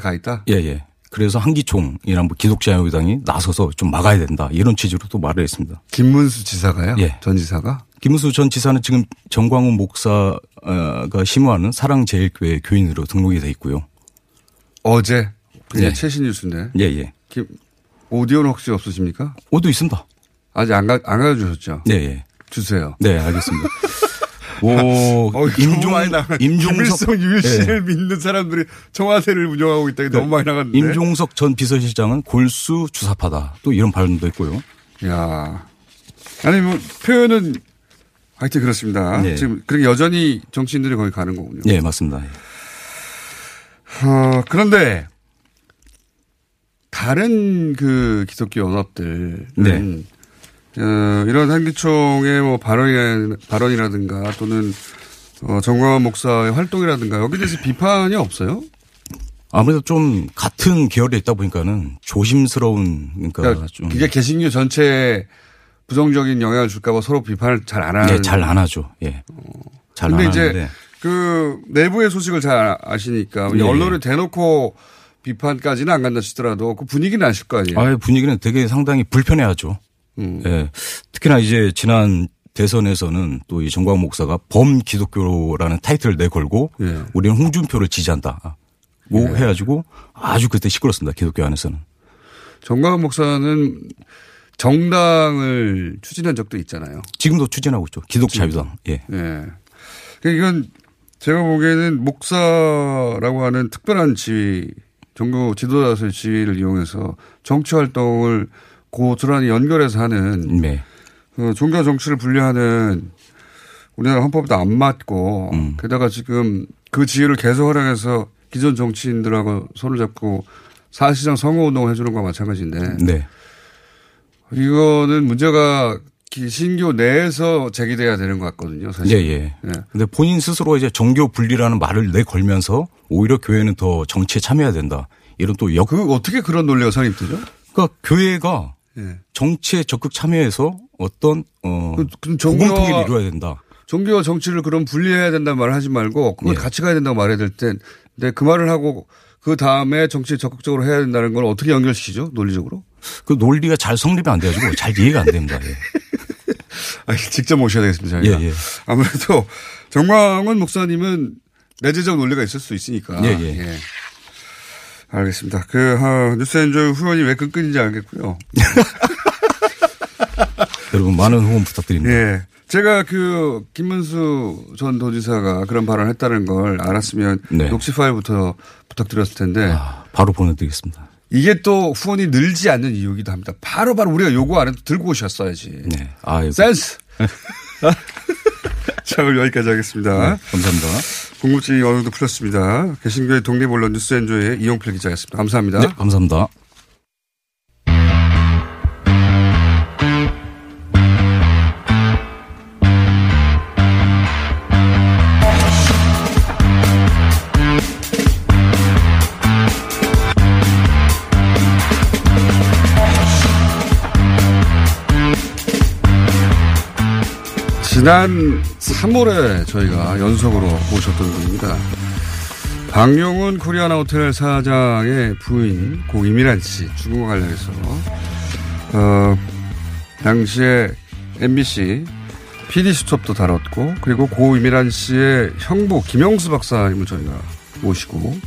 가 있다? 예, 예. 그래서 한기총이란 뭐 기독자유당이 나서서 좀 막아야 된다. 이런 취지로 또 말을 했습니다. 김문수 지사가요? 예. 전 지사가? 김문수 전 지사는 지금 정광훈 목사가 심호하는 사랑제일교회 교인으로 등록이 돼 있고요. 어제? 그게 예. 최신 뉴스인데. 예, 예. 김, 오디오는 혹시 없으십니까? 오도 있습니다. 아직 안, 가, 안 가져주셨죠? 네, 예. 주세요. 네, 알겠습니다. 뭐 어, 임종. 임종석 김일성 유일 씨를 네. 믿는 사람들이 청와대를 운영하고 있다니 너무 많이 나갔는데. 임종석 전 비서실장은 골수 주사파다. 또 이런 발언도 했고요. 야. 아니 뭐 표현은 하여튼 그렇습니다. 네. 지금 그렇게 여전히 정치인들이 거기 가는 거군요. 네, 맞습니다. 어, 그런데 다른 그 기독교 연합들은 네. 어, 이런 한기총의 뭐 발언이, 발언이라든가 또는 어, 정광환 목사의 활동이라든가 여기에 대해서 비판이 없어요? 아무래도 좀 같은 계열에 있다 보니까는 조심스러운 그러니까, 그러니까 좀 그게 개신교 전체에 부정적인 영향을 줄까봐 서로 비판을 잘 안 하는. 네, 잘 안 하죠. 예. 잘안 근데 이제 하는데 그 내부의 소식을 잘 아시니까 예, 언론에 대놓고 비판까지는 안 간다 치더라도 그 분위기는 아실 거 아니에요. 아, 분위기는 되게 상당히 불편해하죠. 음. 예. 특히나 이제 지난 대선에서는 또 이 정광 목사가 범 기독교라는 타이틀을 내걸고 예. 우리는 홍준표를 지지한다. 고 예. 해가지고 아주 그때 시끄럽습니다. 기독교 안에서는. 정광훈 목사는 정당을 추진한 적도 있잖아요. 지금도 추진하고 있죠. 기독자유당. 예. 예. 그러니까 이건 제가 보기에는 목사라고 하는 특별한 지위, 종교 지도자로서의 지위를 이용해서 정치 활동을 고스란히 연결해서 하는 네. 그 종교 정치를 분리하는 우리나라 헌법도 안 맞고 음. 게다가 지금 그 지위를 계속 활용해서 기존 정치인들하고 손을 잡고 사실상 선거운동을 해주는 거와 마찬가지인데 네. 이거는 문제가 기- 신교 내에서 제기돼야 되는 것 같거든요. 사실. 예, 예. 근데 본인 스스로 이제 정교 분리라는 말을 내걸면서 오히려 교회는 더 정치에 참여해야 된다. 이런 또 역. 그 어떻게 그런 논리가 성립되죠? 그러니까 교회가 예. 정치에 적극 참여해서 어떤 어 그럼 공통통일을 이루어야 된다. 종교와 정치를 그럼 분리해야 된다는 말을 하지 말고 그걸 예. 같이 가야 된다고 말해야 될 땐, 근데 그 말을 하고 그 다음에 정치에 적극적으로 해야 된다는 걸 어떻게 연결시키죠? 논리적으로? 그 논리가 잘 성립이 안 돼가지고 잘 이해가 안 됩니다. 예. 아, 직접 모셔야 되겠습니다. 저희가. 예, 예. 아무래도 정광훈 목사님은 내재적 논리가 있을 수 있으니까. 예, 예. 알겠습니다. 그, 아, 뉴스엔조이 후원이 왜 끈끈인지 알겠고요. 여러분 많은 후원 부탁드립니다. 예. 제가 그 김문수 전 도지사가 그런 발언을 했다는 걸 알았으면 네. 녹취 파일부터 부탁드렸을 텐데 바로 보내드리겠습니다. 이게 또 후원이 늘지 않는 이유기도 합니다. 바로 바로 우리가 요구 안 해도 들고 오셨어야지. 네. 아, 센스. 자, 오늘 여기까지 하겠습니다. 네, 감사합니다. 궁금증이 어느 정도 풀렸습니다. 개신교의 독립언론 뉴스엔조의 이용필 기자였습니다. 감사합니다. 네, 감사합니다. 지난 3월에 저희가 연속으로 모셨던 분입니다. 박용훈 코리아나 호텔 사장의 부인 고 이미란 씨 죽음과 관련해서 어 당시에 MBC PD 수첩도 다뤘고 그리고 고 이미란 씨의 형부 김영수 박사님을 저희가 모시고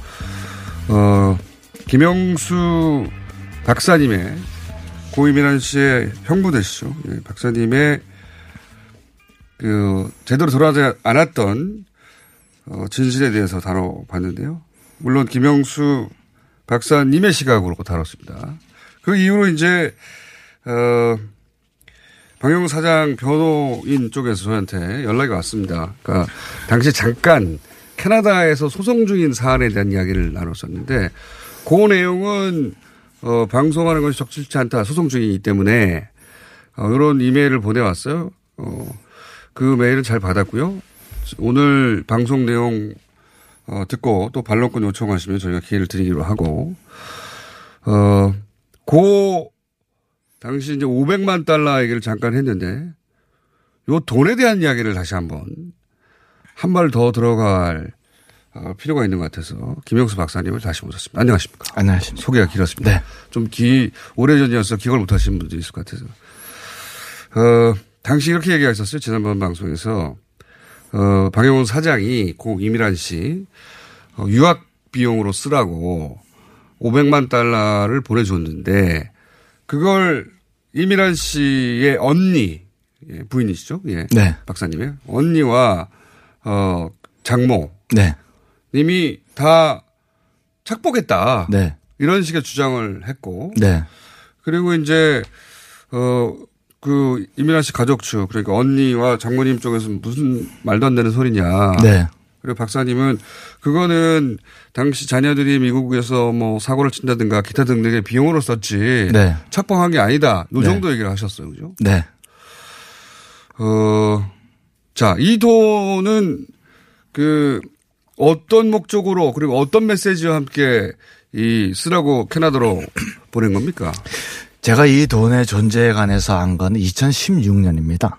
어 김영수 박사님의 고 이미란 씨의 형부 되시죠. 예, 박사님의 그 제대로 돌아가지 않았던 어, 진실에 대해서 다뤄봤는데요. 물론 김영수 박사님의 시각으로 다뤘습니다. 그 이후로 이제 어, 방영 사장 변호인 쪽에서 저한테 연락이 왔습니다. 그러니까 당시 잠깐 캐나다에서 소송 중인 사안에 대한 이야기를 나눴었는데 그 내용은 어, 방송하는 것이 적절치 않다. 소송 중이기 때문에 어, 이런 이메일을 보내왔어요. 어, 그 메일은 잘 받았고요. 오늘 방송 내용 어, 듣고 또 반론권 요청하시면 저희가 기회를 드리기로 하고 어, 고 당시 이제 500만 달러 얘기를 잠깐 했는데 요 돈에 대한 이야기를 다시 한번 한 발 더 들어갈 어, 필요가 있는 것 같아서 김영수 박사님을 다시 모셨습니다. 안녕하십니까? 안녕하십니까? 소개가 길었습니다. 네. 좀 기, 오래전이어서 기억을 못 하시는 분들이 있을 것 같아서. 어, 당시 이렇게 얘기하셨어요. 지난번 방송에서. 어, 방영훈 사장이 고 이미란 씨, 어, 유학 비용으로 쓰라고 500만 달러를 보내줬는데, 그걸 이미란 씨의 언니, 예, 부인이시죠? 예. 네. 박사님의 언니와 어 장모 네. 님이 다 착복했다. 네. 이런 식의 주장을 했고 네. 그리고 이제 어 그 이민아 씨 가족 측 그러니까 언니와 장모님 쪽에서 무슨 말도 안 되는 소리냐. 네. 그리고 박사님은 그거는 당시 자녀들이 미국에서 뭐 사고를 친다든가 기타 등등의 비용으로 썼지 네. 착복한 게 아니다. 이 네. 정도 얘기를 하셨어요. 그죠? 네. 어, 자, 이 돈은 그 어떤 목적으로 그리고 어떤 메시지와 함께 이 쓰라고 캐나다로 보낸 겁니까? 제가 이 돈의 존재에 관해서 한건 2016년입니다.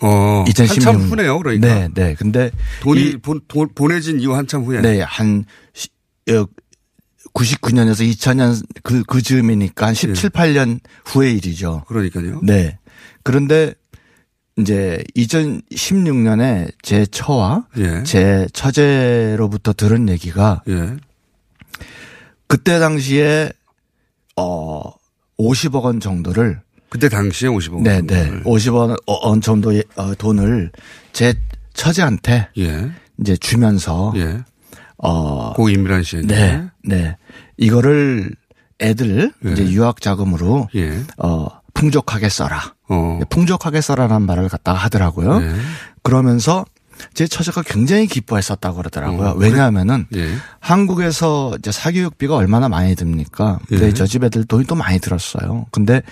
어, 2016년. 한참 후네요, 그러니까. 네, 네. 근데 돈이 이- 본, 돈- 보내진 이후 한참 후에. 네, 한 시- 어, 99년에서 2000년 그, 그 즈음이니까 한 17, 8년 후의 일이죠. 그러니까요. 네. 그런데 이제 2016년에 제 처와 예. 제 처제로부터 들은 얘기가 예. 그때 당시에 어 50억 원 정도를 그때 당시에 50억 원. 네, 네. 50원 원 정도의 어, 돈을 제 처제한테 예. 이제 주면서 예. 어 고 임란 씨에게. 네, 네. 이거를 애들 예. 이제 유학 자금으로 예. 어 풍족하게 써라. 어. 풍족하게 써라라는 말을 갖다가 하더라고요. 네. 그러면서 제 처제가 굉장히 기뻐했었다고 그러더라고요. 어, 왜냐하면은 예. 한국에서 이제 사교육비가 얼마나 많이 듭니까? 근데 예. 저집 애들 돈이 또 많이 들었어요. 근데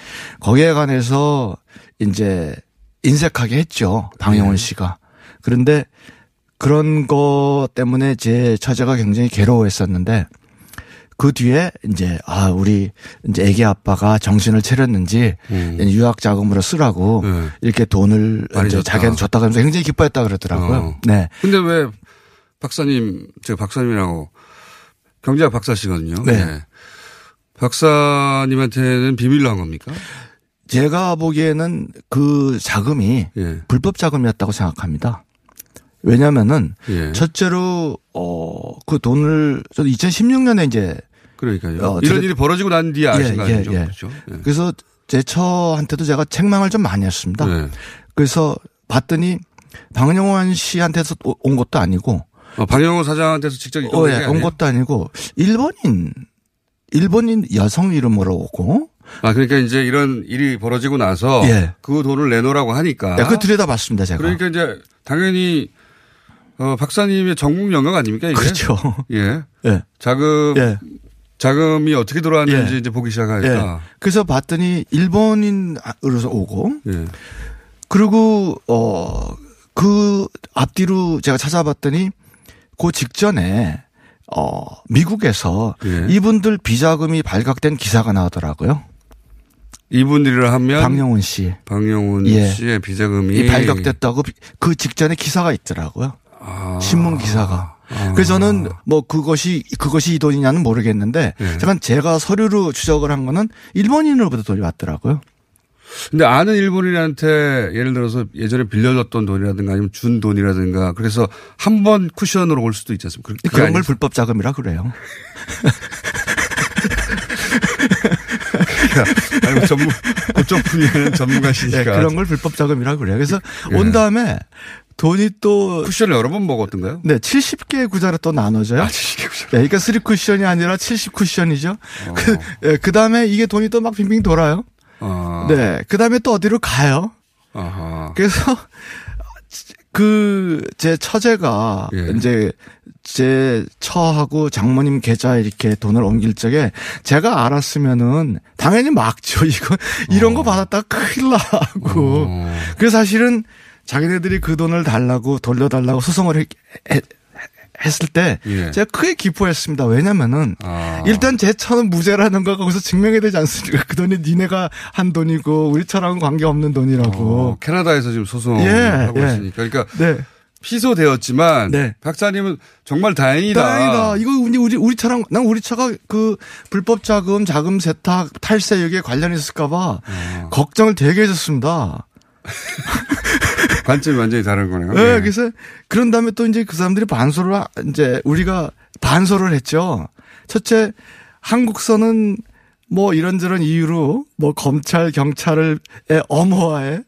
거기에 관해서 이제 인색하게 했죠. 방영훈 예. 씨가. 그런데 그런 거 때문에 제 처제가 굉장히 괴로워했었는데 그 뒤에 이제 아 우리 이제 애기 아빠가 정신을 차렸는지 유학 자금으로 쓰라고 네. 이렇게 돈을 이제. 자기한테 줬다고 하면서 굉장히 기뻐했다 그러더라고요. 어. 네. 근데 왜 박사님, 제가 박사님이라고 경제학 박사시거든요. 네. 박사님한테는 비밀로 한 겁니까? 제가 보기에는 그 자금이 예. 불법 자금이었다고 생각합니다. 왜냐면은 예. 첫째로 어그 돈을 저도 2016년에 이제 그러니까요. 어, 이런 일이 벌어지고 난 뒤에 아신 거 아니죠? 그렇죠. 예. 그래서 제 처한테도 제가 책망을 좀 많이 했습니다. 네. 그래서 봤더니 방영환 씨한테서 오- 온 것도 아니고 어, 방영호 사장한테서 직접 어, 예, 온? 것도 아니고 일본인 일본인 여성 이름으로 오고 아, 그러니까 이제 이런 일이 벌어지고 나서 예. 그 돈을 내놓으라고 하니까. 네, 그 들여다봤습니다 제가. 그러니까 이제 당연히 어, 박사님의 전국 영역 아닙니까? 이게? 그렇죠. 예. 예. 자금 예. 자금이 어떻게 들어왔는지 예. 이제 보기 시작하니까. 예. 그래서 봤더니 일본인으로서 오고 예. 그리고 어 그 앞뒤로 제가 찾아봤더니 그 직전에 어 미국에서 예. 이분들 비자금이 발각된 기사가 나오더라고요. 이분들이라 하면 박영훈 씨. 박영훈 예. 씨의 비자금이 이 발각됐다고 비- 그 직전에 기사가 있더라고요. 아. 신문 기사가. 그래서 저는 뭐 그것이 그것이 이 돈이냐는 모르겠는데 예. 잠깐 제가 서류로 추적을 한 거는 일본인으로부터 돈이 왔더라고요. 근데 아는 일본인한테 예를 들어서 예전에 빌려줬던 돈이라든가 아니면 준 돈이라든가 그래서 한 번 쿠션으로 올 수도 있지 않습니까? 그런 걸. 불법 자금이라 그래요. 아니, 뭐 전문, 그쪽 분야는 전문가시니까. 네, 그런 걸 불법 자금이라 그래요. 그래서 예. 온 다음에 돈이 또 쿠션을 여러 번 먹었던가요? 네, 70개의 구자로 또 나눠져요. 아, 70개 구자. 네, 그러니까 3 쿠션이 아니라 70 쿠션이죠. 어. 그, 예, 그 다음에 이게 돈이 또 막 빙빙 돌아요. 아. 네, 그 다음에 또 어디로 가요. 아하. 그래서 그 제 처제가 예. 이제 제 처하고 장모님 계좌 이렇게 돈을 옮길 적에 제가 알았으면은 당연히 막죠. 이거 이런 어. 거 받았다가 큰일 나고. 그래서 사실은 자기네들이 그 돈을 달라고 돌려달라고 소송을 했, 했- 했을 때 예. 제가 크게 기뻐했습니다. 왜냐면은 아. 일단 제 처는 무죄라는 거 거기서 증명이 되지 않습니까? 그 돈이 니네가 한 돈이고 우리 처랑은 관계 없는 돈이라고. 어, 캐나다에서 지금 소송을 예, 하고 예. 있으니까. 그러니까 네. 피소되었지만 네. 박사님은 정말 다행이다. 다행이다. 이거 우리 우리 우리 차랑 난 우리 차가 그 불법 자금, 자금 세탁, 탈세 여기에 관련 있을까봐 어. 걱정을 되게 했었습니다. 관점이 완전히 다른 거네요. 네, 예. 그래서 그런 다음에 또 이제 그 사람들이 반소를 하- 이제 우리가 반소를 했죠. 첫째 한국서는 뭐 이런저런 이유로 뭐 검찰 경찰을 의 엄호하에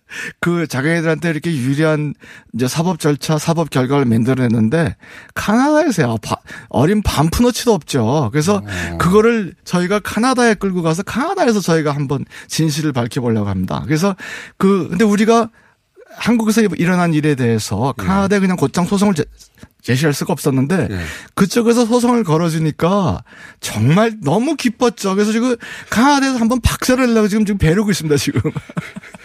그 자기네들한테 이렇게 유리한 이제 사법 절차 사법 결과를 만들어냈는데 카나다에서야 바- 어린 반푼어치도 없죠. 그래서 그거를 저희가 카나다에 끌고 가서 카나다에서 저희가 한번 진실을 밝혀보려고 합니다. 그래서 그 근데 우리가 한국에서 일어난 일에 대해서 카나다에 그냥 곧장 소송을 제, 제시할 수가 없었는데 그쪽에서 소송을 걸어주니까 정말 너무 기뻤죠. 그래서 지금 카나다에서 한번 박살을 내려고 지금 지금 배르고 있습니다 지금.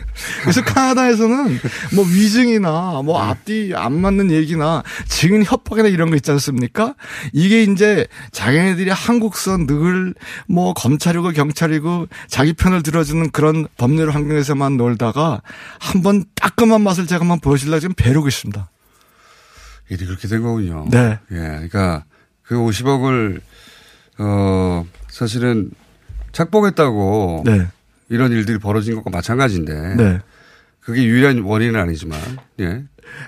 그래서 카나다에서는 뭐 위증이나 뭐 앞뒤 안 맞는 얘기나 증인 협박이나 이런 거 있지 않습니까? 이게 이제 자기네들이 한국선 늘 뭐 검찰이고 경찰이고 자기 편을 들어주는 그런 법률 환경에서만 놀다가 한번 따끔한 맛을 제가 한번 보여주려고 지금 배르고 있습니다. 일이 그렇게 된 거군요. 네. 예, 그러니까 그 50억을 어 사실은 착복했다고 네. 이런 일들이 벌어진 것과 마찬가지인데 네. 그게 유일한 원인은 아니지만 예.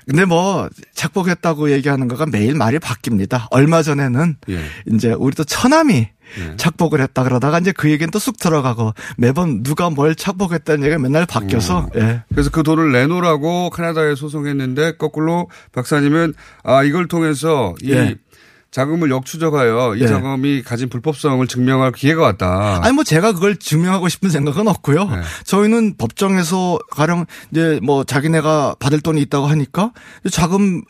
근데 뭐 착복했다고 얘기하는 거가 매일 말이 바뀝니다. 얼마 전에는 예. 이제 우리 또 처남이 착복을 했다 그러다가 이제 그 얘기는 또 쑥 들어가고 매번 누가 뭘 착복했다는 얘기가 맨날 바뀌어서 예. 그래서 그 돈을 내놓으라고 카나다에 소송했는데 거꾸로 박사님은 아 이걸 통해서 이 예. 자금을 역추적하여 이 예. 자금이 가진 불법성을 증명할 기회가 왔다. 아니 뭐 제가 그걸 증명하고 싶은 생각은 없고요. 저희는 법정에서 가령 이제 뭐 자기네가 받을 돈이 있다고 하니까 자금 하-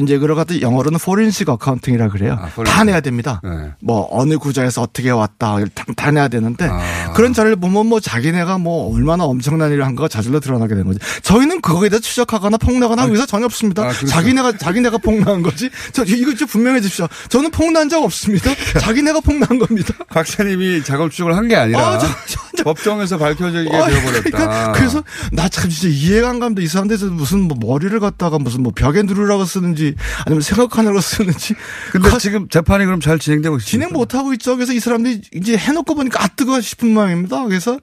이제 그러가도 영어로는 forensic accounting이라 그래요. 다 내야 됩니다. 뭐 어느 구좌에서 어떻게 왔다 다, 다 내야 되는데 그런 자료를 보면 뭐 자기네가 뭐 얼마나 엄청난 일을 한 거가 자질로 드러나게 되는 거지. 저희는 그거에 대해 추적하거나 폭로하거나 의사 전혀 없습니다. 그렇죠. 자기네가 자기네가 폭로한 거지. 저 이거 좀 분명해 주십시오. 저는 폭로한 적 없습니다. 자기네가 폭로한 겁니다. 박사님이 작업 추적을 한 게 아니라 아, 저- 법정에서 밝혀지게 아, 되어버렸다. 그러니까 그래서 나 참 진짜 이해가 안 갑니다. 이 사람들에서 무슨 뭐 머리를 갖다가 무슨 뭐 벽에 누르라고 쓰 는지 아니면 생각하느라고 쓰는지. 근데 지금 재판이 그럼 잘 진행되고 있습니다. 진행 못 하고 있죠. 그래서 이 사람들이 이제 해놓고 보니까 아 뜨거 싶은 마음입니다. 그래서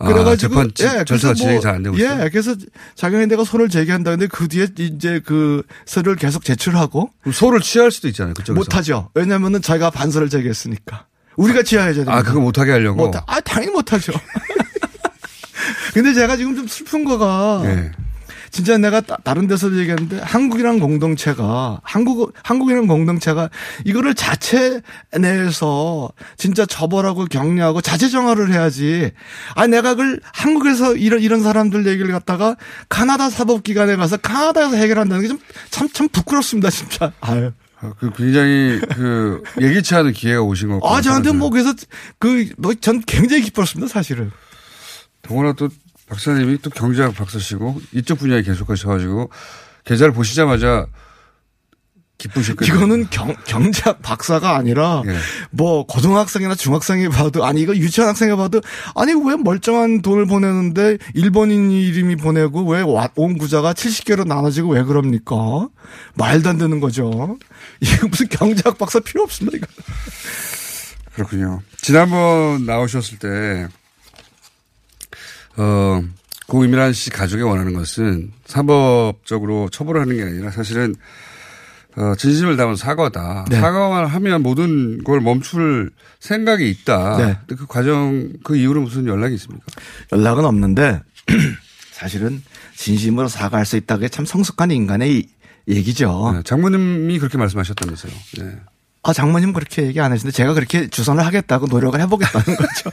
아, 그래가지고 재판 지- 그래서 절차가 진행이 잘 안 되고 예, 있어요? 그래서 자기네가 손을 제기한다. 근데 그 뒤에 이제 그 서류를 계속 제출하고 소를 취할 수도 있잖아요. 그쪽에서. 못하죠. 왜냐면은 자기가 반서를 제기했으니까 우리가 취하해야 됩니다. 아 그거 못하게 하려고. 못, 아, 당연히 못하죠. 근데 제가 지금 좀 슬픈 거가 예. 진짜 내가 따- 다른 데서도 얘기했는데 한국이란 공동체가 한국 한국이란 공동체가 이거를 자체 내에서 진짜 처벌하고 격려하고 자체 정화를 해야지. 아 내가 그걸 한국에서 이런 이런 사람들 얘기를 갖다가 카나다 사법기관에 가서 카나다에서 해결한다는 게 좀 참참 부끄럽습니다 진짜. 아유. 아, 그 굉장히 그 예기치 않은 기회가 오신 것 같아요. 아 저한테 뭐 그래서 그뭐전 굉장히 기뻤습니다 사실은. 더구나 또 박사님이 또 경제학 박사시고 이쪽 분야에 계속하셔가지고 계좌를 보시자마자 기쁘실 거예요. 이거는 경, 경제학 박사가 아니라 예. 뭐 고등학생이나 중학생이 봐도 아니 이거 유치원 학생이 봐도 아니 왜 멀쩡한 돈을 보내는데 일본인 이름이 보내고 왜 온 구자가 70개로 나눠지고 왜 그럽니까? 말도 안 되는 거죠. 이거 무슨 경제학 박사 필요 없습니다 이거. 그렇군요. 지난번 나오셨을 때, 어, 고 이민환 씨 가족이 원하는 것은 사법적으로 처벌하는 게 아니라 사실은 어, 진심을 담은 사과다. 네. 사과만 하면 모든 걸 멈출 생각이 있다. 네. 그 과정, 그 이후로 무슨 연락이 있습니까? 연락은 없는데 사실은 진심으로 사과할 수 있다는 게 참 성숙한 인간의 이- 얘기죠. 네, 장모님이 그렇게 말씀하셨다면서요. 네. 아, 장모님 그렇게 얘기 안 하시는데 제가 그렇게 주선을 하겠다고 노력을 해보겠다는 거죠.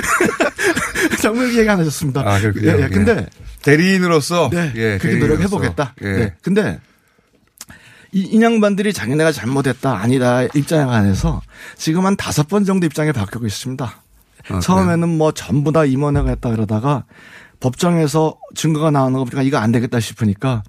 장모님 얘기 안 하셨습니다. 아, 그렇군요. 예, 예. 예. 근데 대리인으로서. 네, 예, 그렇게 대리인으로서. 노력해 보겠다. 예. 네. 근데 이 인양반들이 자기네가 잘못했다, 아니다 입장에 관해서 지금 한 다섯 번 정도 입장이 바뀌고 있습니다. 아, 처음에는 뭐 전부 다 임원회가 했다 그러다가 법정에서 증거가 나오는 거 보니까 이거 안 되겠다 싶으니까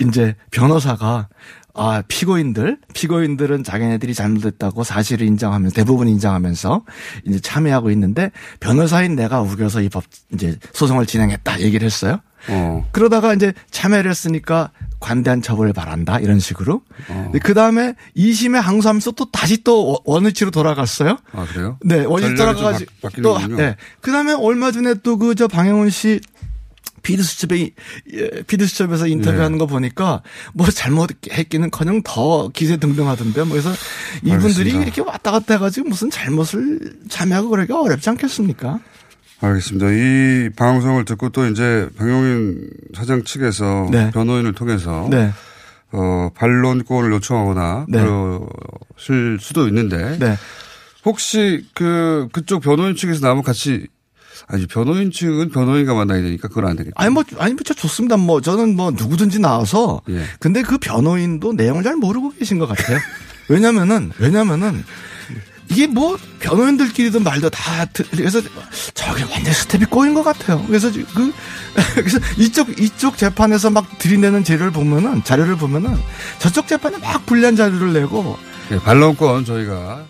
이제 변호사가 아, 피고인들, 피고인들은 자기네들이 잘못했다고 사실을 인정하면서 대부분 인정하면서 이제 참여하고 있는데 변호사인 내가 우겨서 이 법 이제 소송을 진행했다 얘기를 했어요. 어. 그러다가 이제 참여를 했으니까 관대한 처벌을 바란다 이런 식으로. 어. 그 다음에 2심에 항소하면서 또 다시 또 원위치로 돌아갔어요. 아, 그래요? 네, 원위치 바- 또. 네. 그 다음에 얼마 전에 또 그 저 방영훈 씨 피드수첩에 예, 피드수첩에서 인터뷰하는 거 보니까 뭐 잘못했기는커녕 더 기세 등등하던데 뭐 그래서 이분들이 알겠습니다. 이렇게 왔다 갔다 해가지고 무슨 잘못을 참여하고 그러기가 어렵지 않겠습니까? 알겠습니다. 이 방송을 듣고 또 이제 방용인 사장 측에서 네. 변호인을 통해서 네. 어, 반론권을 요청하거나 네. 그러실 수도 있는데 네. 혹시 그 그쪽 변호인 측에서 나면 같이 아니 변호인 측은 변호인과 만나야 되니까 그건 안 되겠죠. 아니 뭐 아니 뭐저 좋습니다. 뭐 저는 뭐 누구든지 나와서 예. 근데 그 변호인도 내용을 잘 모르고 계신 것 같아요. 왜냐면은 왜냐면은 이게 뭐 변호인들끼리도 말도 다 드- 그래서 저게 완전 스텝이 꼬인 것 같아요. 그래서 지- 그 그래서 이쪽 이쪽 재판에서 막 들이내는 재료를 보면은 자료를 보면은 저쪽 재판에 막 불리한 자료를 내고 예, 반론권 저희가.